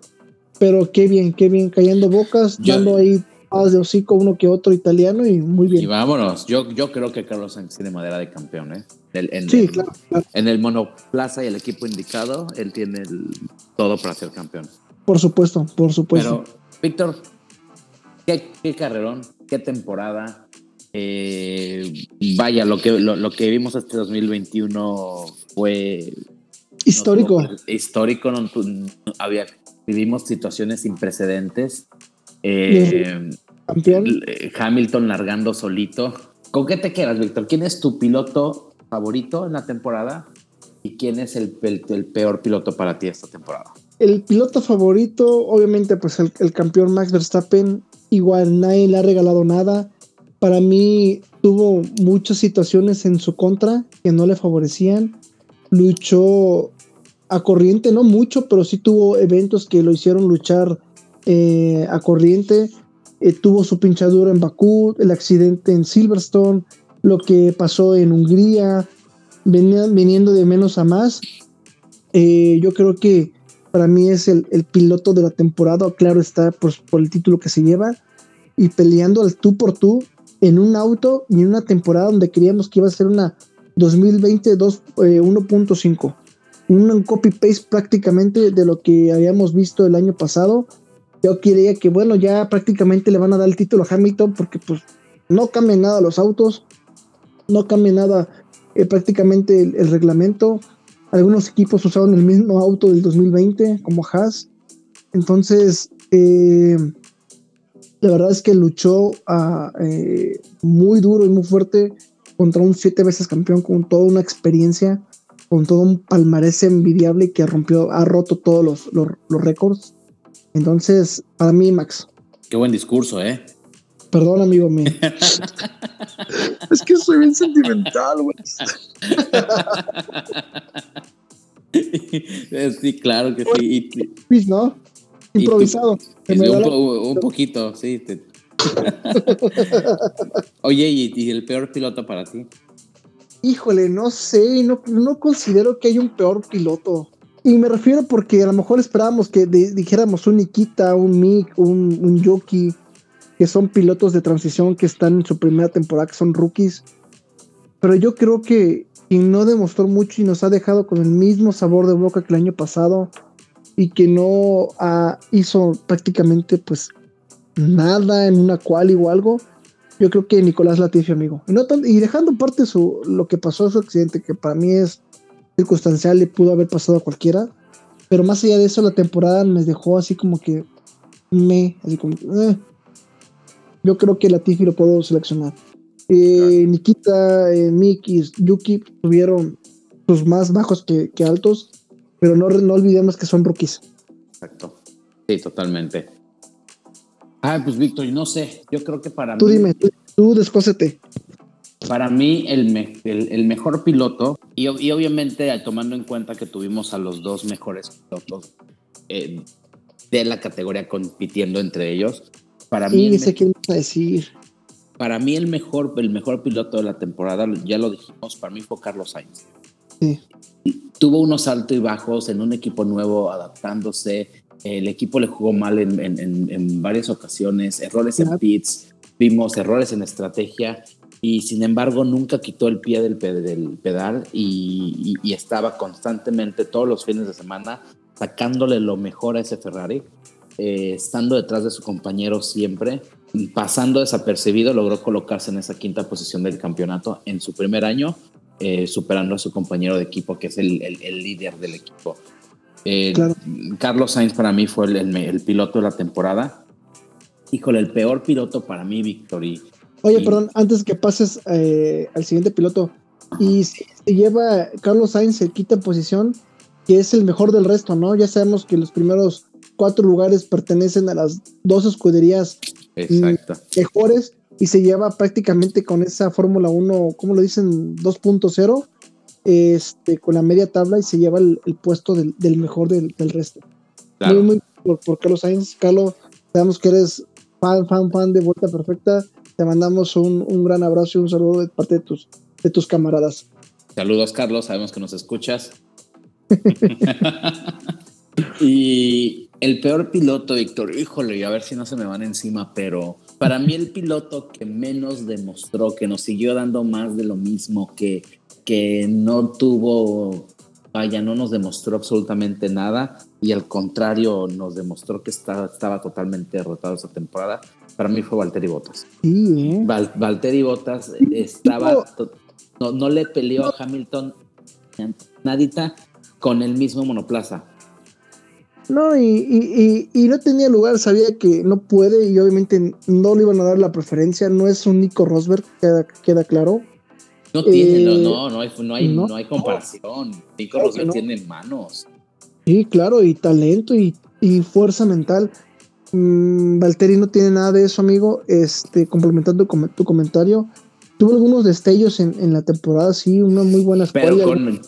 pero qué bien, qué bien, cayendo bocas, dando ahí más de hocico uno que otro italiano y muy bien. Y vámonos, yo, yo creo que Carlos Sainz tiene madera de campeón, ¿eh? en, sí, claro, En el monoplaza y el equipo indicado, él tiene todo para ser campeón. Por supuesto, por supuesto. Pero, Víctor, qué, carrerón, qué temporada. Eh, vaya, lo que, lo, que vimos este 2021 fue histórico. histórico, había, vivimos situaciones sin precedentes. Eh, Hamilton largando solito. ¿Con qué te quedas, Víctor? ¿Quién es tu piloto favorito en la temporada y quién es el, peor piloto para ti esta temporada? El piloto favorito, obviamente, pues el, campeón Max Verstappen, igual nadie le ha regalado nada. Para mí tuvo muchas situaciones en su contra que no le favorecían. Luchó a corriente, no mucho, pero sí tuvo eventos que lo hicieron luchar eh, a corriente. Eh, tuvo su pinchadura en Bakú, el accidente en Silverstone, lo que pasó en Hungría, viniendo de menos a más. Eh, yo creo que para mí es el, piloto de la temporada, claro está por, el título que se lleva, y peleando al tú por tú en un auto y en una temporada donde queríamos que iba a ser una 2020 1.5. Un copy-paste prácticamente de lo que habíamos visto el año pasado. Yo quería que, bueno, ya prácticamente le van a dar el título a Hamilton porque pues no cambian nada los autos, no cambia nada eh, prácticamente el, reglamento. Algunos equipos usaron el mismo auto del 2020, como Haas. Entonces, eh, la verdad es que luchó ah, eh, muy duro y muy fuerte contra un siete veces campeón con toda una experiencia, con todo un palmarés envidiable que rompió, ha roto todos los, los, los récords. Entonces, para mí, Max. Qué buen discurso, ¿eh? Perdón, amigo mío. [laughs] es que soy bien sentimental, güey. [laughs] sí, claro que sí. ¿No? Improvisado. [laughs] un, poquito, sí. Oye, ¿y, el peor piloto para ti? Híjole, no sé, no, no considero que haya un peor piloto. Y me refiero porque a lo mejor esperábamos que dijéramos un Nikita, un Mick, un, un Yoki que son pilotos de transición que están en su primera temporada, que son rookies. Pero yo creo que que no demostró mucho y nos ha dejado con el mismo sabor de boca que el año pasado y que no hizo prácticamente pues nada en una quali o algo. Yo creo que Nicolás Latifi, amigo. Y, no y dejando aparte su, lo que pasó su accidente, que para mí es circunstancial y pudo haber pasado a cualquiera. Pero más allá de eso, la temporada me dejó así como que me, así como, eh. yo creo que Latifi lo puedo seleccionar. Eh, Nikita, eh, Miki, Yuki tuvieron sus más bajos que, altos, pero no, no olvidemos que son rookies. Exacto. Sí, totalmente. Ah, pues Víctor, no sé, yo creo que para tú Dime, tú, tú descósete. Para mí, el, el, mejor piloto, y, obviamente tomando en cuenta que tuvimos a los dos mejores pilotos eh, de la categoría compitiendo entre ellos, para sí, mí. sé qué a decir. Para mí, el mejor, el mejor piloto de la temporada, ya lo dijimos, para mí fue Carlos Sainz. Sí. Tuvo unos altos y bajos en un equipo nuevo, adaptándose. El equipo le jugó mal en, en, varias ocasiones, errores en pits, vimos errores en estrategia y sin embargo nunca quitó el pie del, del pedal y, estaba constantemente todos los fines de semana sacándole lo mejor a ese Ferrari, eh, estando detrás de su compañero siempre, pasando desapercibido, logró colocarse en esa quinta posición del campeonato en su primer año, eh, superando a su compañero de equipo, que es el, líder del equipo. Eh, Carlos Sainz para mí fue el, piloto de la temporada. Híjole, el peor piloto para mí, Víctor, y Oye, perdón, antes que pases eh, al siguiente piloto, y se lleva Carlos Sainz, se quita posición, que es el mejor del resto, ¿no? Ya sabemos que los primeros cuatro lugares pertenecen a las dos escuderías mejores y se lleva prácticamente con esa Fórmula 1, ¿cómo lo dicen? 2.0, este, con la media tabla y se lleva el, puesto del, mejor del, resto. Muy, muy por, por Carlos Sainz. Carlos, sabemos que eres fan, fan, fan de Vuelta Perfecta te mandamos un, un, gran abrazo y un saludo de parte de tus, de tus camaradas. Saludos, Carlos. Sabemos que nos escuchas. [laughs] y el peor piloto, Víctor, híjole, a ver si no se me van encima, pero para mí el piloto que menos demostró, que nos siguió dando más de lo mismo, que, que no tuvo, vaya, no nos demostró absolutamente nada y al contrario nos demostró que estaba, estaba totalmente derrotado esa temporada, para mí fue Valtteri Bottas. Sí, ¿eh? Valtteri Bottas estaba, no, no, le peleó a Hamilton nadita con el mismo monoplaza. No, y, no tenía lugar, sabía que no puede y obviamente no le iban a dar la preferencia, no es un Nico Rosberg, queda, queda claro. No tiene, no, eh, no, hay, no, hay, no, hay comparación. Nico Rosberg tiene manos. Sí, claro, y talento y, y fuerza mental. Mm, Valtteri no tiene nada de eso, amigo. Este, complementando tu comentario, tuvo algunos destellos en, la temporada, sí, una muy buena Pero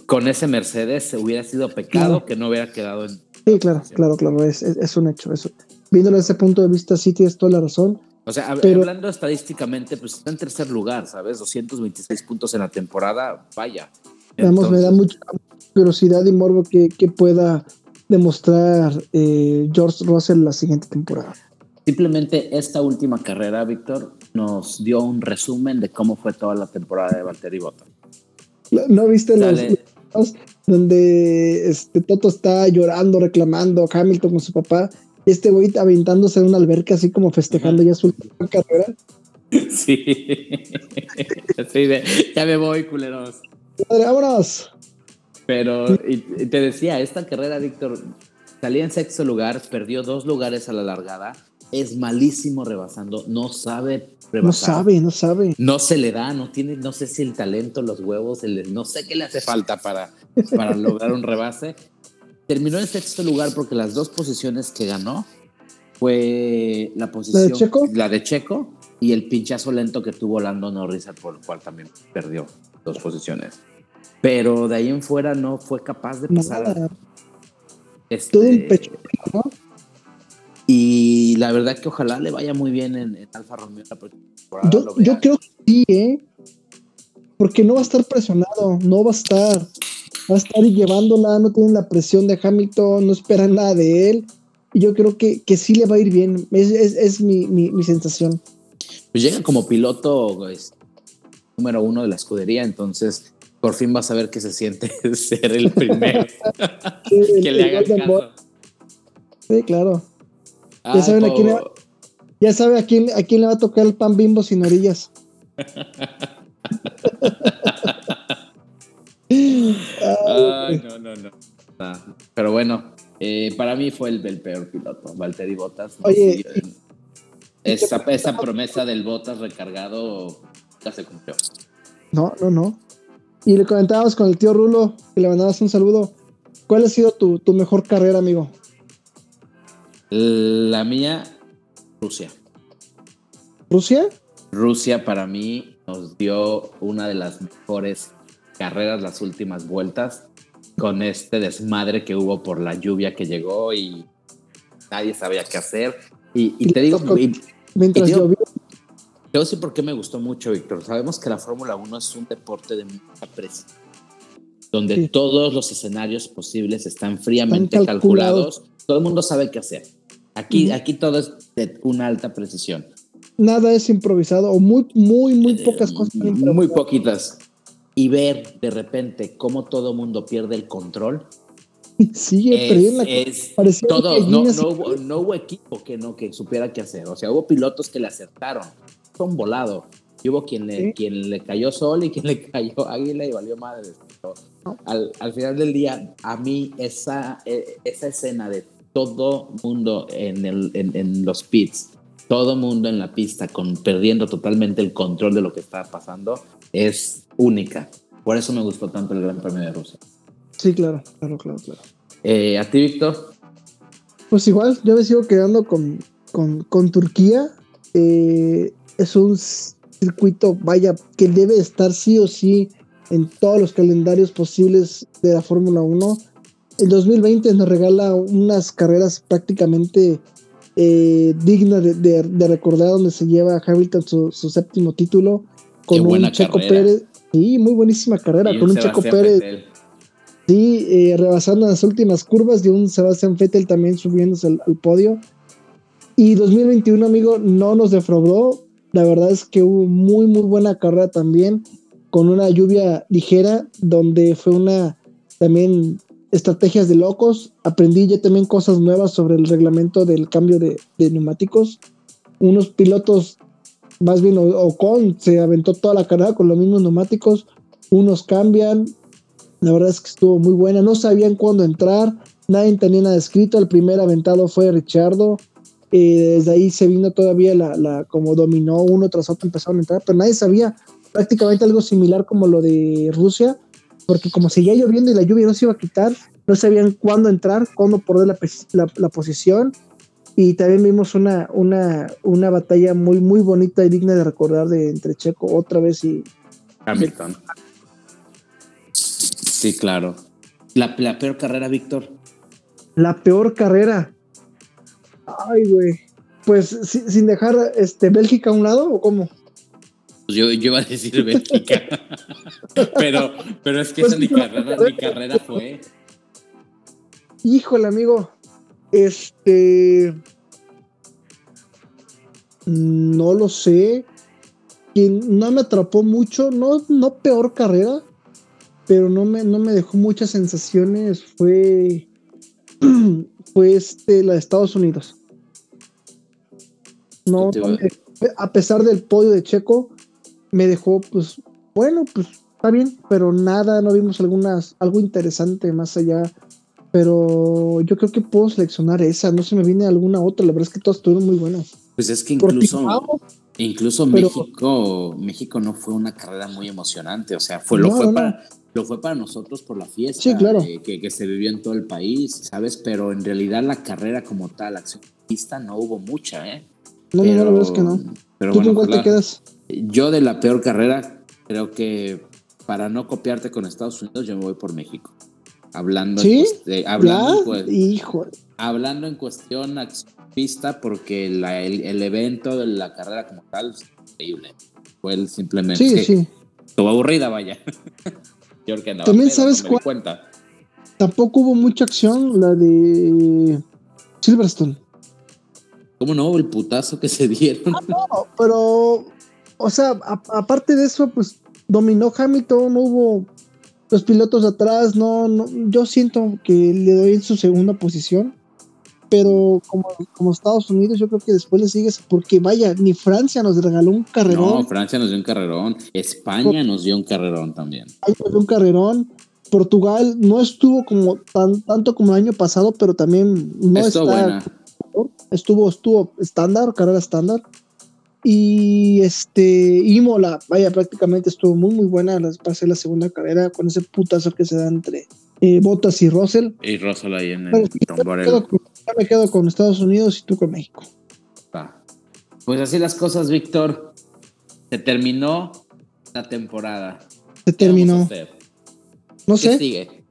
con, ese Mercedes hubiera sido pecado que no hubiera quedado en. Sí, claro, claro, claro, es, un hecho. Eso. Viéndolo desde ese punto de vista, sí tienes toda la razón. O sea, hablando estadísticamente, pues está en tercer lugar, ¿sabes? 226 puntos en la temporada, vaya. me da mucha curiosidad y morbo que, que pueda demostrar eh, George Russell la siguiente temporada. Simplemente esta última carrera, Víctor, nos dio un resumen de cómo fue toda la temporada de Valtteri Bottas. ¿No viste los, donde este Toto está llorando, reclamando a Hamilton con su papá? Este güey aventándose en una alberca así como festejando ya su última carrera. [laughs] Sí. sí ya me voy, culeros. vámonos. Pero, y, te decía, esta carrera, Víctor, salía en sexto lugar, perdió dos lugares a la largada, es malísimo rebasando, no sabe rebasar. No sabe, no sabe. No se le da, no tiene, no sé si el talento, los huevos, no sé qué le hace falta para, para lograr un rebase. Terminó en sexto lugar porque las dos posiciones que ganó fue la posición. ¿La de Checo? La de Checo y el pinchazo lento que tuvo Lando Norris, por el cual también perdió dos posiciones. Pero de ahí en fuera no fue capaz de pasar. Este, Todo un pecho, Y la verdad que ojalá le vaya muy bien en, Alfa Romeo. Yo, yo creo que sí, ¿eh? Porque no va a estar presionado, no va a estar. Va a estar llevándola, no tienen la presión de Hamilton, no esperan nada de él. Y yo creo que, que sí le va a ir bien. Es, es, mi, mi, mi, sensación. Pues llega como piloto pues, número uno de la escudería, entonces Por fin vas a ver qué se siente [laughs] ser el primero [laughs] que le hagan caso. Sí, claro. ya saben a quién, le, ya sabe a quién, a quién le va a tocar el pan bimbo sin orillas. [laughs] Ay, no, no, no. pero bueno, eh, para mí fue el, el, peor piloto, Valtteri Bottas. Oye, esa, esa promesa del Bottas recargado ya se cumplió. No, no, no. Y le comentábamos con el tío Rulo, que le mandabas un saludo. ¿Cuál ha sido tu, tu mejor carrera, amigo? La mía, Rusia. ¿Rusia? Rusia para mí nos dio una de las mejores carreras las últimas vueltas con este desmadre que hubo por la lluvia que llegó y nadie sabía qué hacer. Y, te digo, mientras yo Yo sí por qué me gustó mucho, Víctor. Sabemos que la Fórmula 1 es un deporte de mucha presión, donde todos los escenarios posibles están fríamente calculados. Todo el mundo sabe qué hacer. Aquí, aquí todo es de una alta precisión. Nada es improvisado, o muy, muy, muy eh, pocas cosas. Muy poquitas y ver de repente cómo todo mundo pierde el control. Sigue perdiendo la todos, no, no, hubo, no, hubo, equipo que no que supiera qué hacer. O sea, hubo pilotos que le acertaron, son volado. Y hubo quien le, quien le cayó sol y quien [laughs] le cayó águila y valió madre. Al, al, final del día, a mí esa, e, esa escena de todo mundo en, el, en, en los pits, todo mundo en la pista con, perdiendo totalmente el control de lo que está pasando, es única. Por eso me gustó tanto el Gran Premio de Rusia. Sí, claro, claro, claro, claro. Eh, ¿A ti, Víctor? Pues igual, yo me sigo quedando con, con, Turquía. Eh, es un circuito, vaya, que debe estar sí o sí en todos los calendarios posibles de la Fórmula 1. El 2020 nos regala unas carreras prácticamente eh, dignas de, recordar, donde se lleva Hamilton su, su séptimo título con un Checo Pérez. Sí, muy buenísima carrera, con un Checo Pérez. Sí, eh, rebasando las últimas curvas de un Sebastián Vettel también subiéndose al, podio. Y 2021, amigo, no nos defraudó. La verdad es que hubo muy, muy buena carrera también, con una lluvia ligera, donde fue una también estrategias de locos. Aprendí ya también cosas nuevas sobre el reglamento del cambio de, de neumáticos. Unos pilotos más bien Ocon se aventó toda la carrera con los mismos neumáticos, unos cambian, la verdad es que estuvo muy buena, no sabían cuándo entrar, nadie tenía nada escrito, el primer aventado fue Richardo, eh, desde ahí se vino todavía la, la, como dominó uno tras otro, empezaron a entrar, pero nadie sabía prácticamente algo similar como lo de Rusia, porque como seguía lloviendo y la lluvia no se iba a quitar, no sabían cuándo entrar, cuándo perder la, la posición, y también vimos una, una, una batalla muy, muy bonita y digna de recordar de entre Checo otra vez y Hamilton. Sí, claro. La, peor carrera, Víctor. La peor carrera. Ay, güey. Pues sin dejar este Bélgica a un lado o cómo? Pues yo, yo iba a decir Bélgica. [laughs] pero, pero es que esa pues carrera, mi carrera fue. Híjole, amigo. Este. No lo sé. no me atrapó mucho. No, no peor carrera. Pero no me, no me dejó muchas sensaciones. Fue. [clears throat] Fue este, la de Estados Unidos. No, a pesar del podio de Checo, me dejó, pues, bueno, pues está bien, pero nada, no vimos algunas, algo interesante más allá pero yo creo que puedo seleccionar esa, no se me viene alguna otra, la verdad es que todas estuvieron muy buenas. Pues es que incluso, incluso México, México no fue una carrera muy emocionante, o sea, fue, lo, fue para, lo fue para nosotros por la fiesta que, que, se vivió en todo el país, ¿sabes? Pero en realidad la carrera como tal, acción pista, no hubo mucha, ¿eh? No, no, no, la verdad es que no. Pero ¿Tú cuál te quedas? Yo de la peor carrera, creo que para no copiarte con Estados Unidos, yo me voy por México. Hablando, ¿Sí? en, hablando, hablando en cuestión pista, porque el, evento de la carrera como tal es increíble. Fue el simplemente. Sí, sí. Estuvo aburrida, vaya. [laughs] También sabes cuál. Tampoco hubo mucha acción, la de Silverstone. ¿Cómo no? El putazo que se dieron. Ah, no, pero, o sea, aparte de eso, pues dominó Hamilton, no hubo los pilotos atrás, no, no, yo siento que le doy en su segunda posición, pero como, como Estados Unidos, yo creo que después le sigues, porque vaya, ni Francia nos regaló un carrerón. No, Francia nos dio un carrerón, España nos dio un carrerón también. España nos dio un carrerón. Portugal no estuvo como tan, tanto como el año pasado, pero también no Estuvo está. buena. Estuvo, estuvo estándar, carrera estándar. Y este, Imola, vaya, prácticamente estuvo muy, muy buena. Las pasé la segunda carrera con ese putazo que se da entre eh, Bottas y Russell. Y Russell ahí en el yo, me quedo con, Estados Unidos y tú con México. Pues así las cosas, Víctor. Se terminó la temporada. Se ¿Qué vamos a terminó. hacer? No ¿Qué sé, sigue?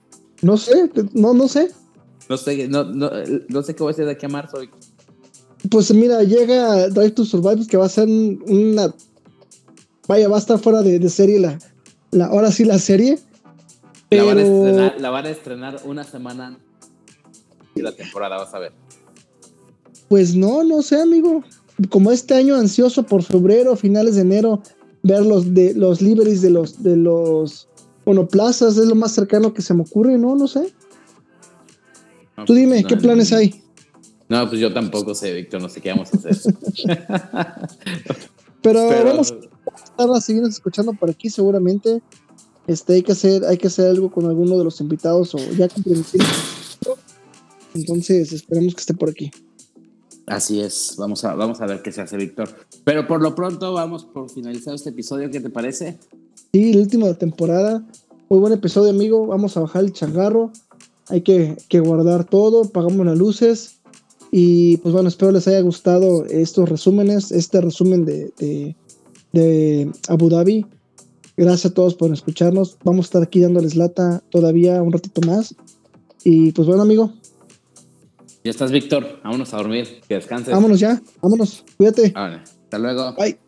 no sé, no, no sé. No sé, no, no, no sé qué voy a hacer de aquí a marzo. Víctor. Pues mira, llega Drive to Survive, que va a ser un- una. Vaya, va a estar fuera de, de serie la, la. Ahora sí, la serie. La, van a estrenar, la van a estrenar una semana de la temporada, vas a ver. Pues no, no sé, amigo. Como este año ansioso por febrero, finales de enero, ver los de los liveries de los de los monoplazas es lo más cercano que se me ocurre, no, no sé. No, Tú dime, no, ¿qué planes hay? No, pues yo tampoco sé, Víctor, no sé qué vamos a hacer. [laughs] Pero, Pero vamos a estar a seguirnos escuchando por aquí seguramente. Este, hay que hacer, hay que hacer algo con alguno de los invitados o ya comprometimos. Entonces, esperemos que esté por aquí. así es, vamos a, vamos a ver qué se hace, Víctor. Pero por lo pronto vamos por finalizar este episodio, ¿qué te parece? Sí, el último de la temporada. Muy buen episodio, amigo. Vamos a bajar el changarro. Hay que, que guardar todo. Pagamos las luces. Y pues bueno, espero les haya gustado estos resúmenes. Este resumen de, de, de Abu Dhabi. Gracias a todos por escucharnos. Vamos a estar aquí dándoles lata todavía un ratito más. Y pues bueno, amigo, Ya estás, Víctor, vámonos a dormir, que descanses. vámonos ya. Vámonos. Cuídate. Vale, hasta luego. Bye.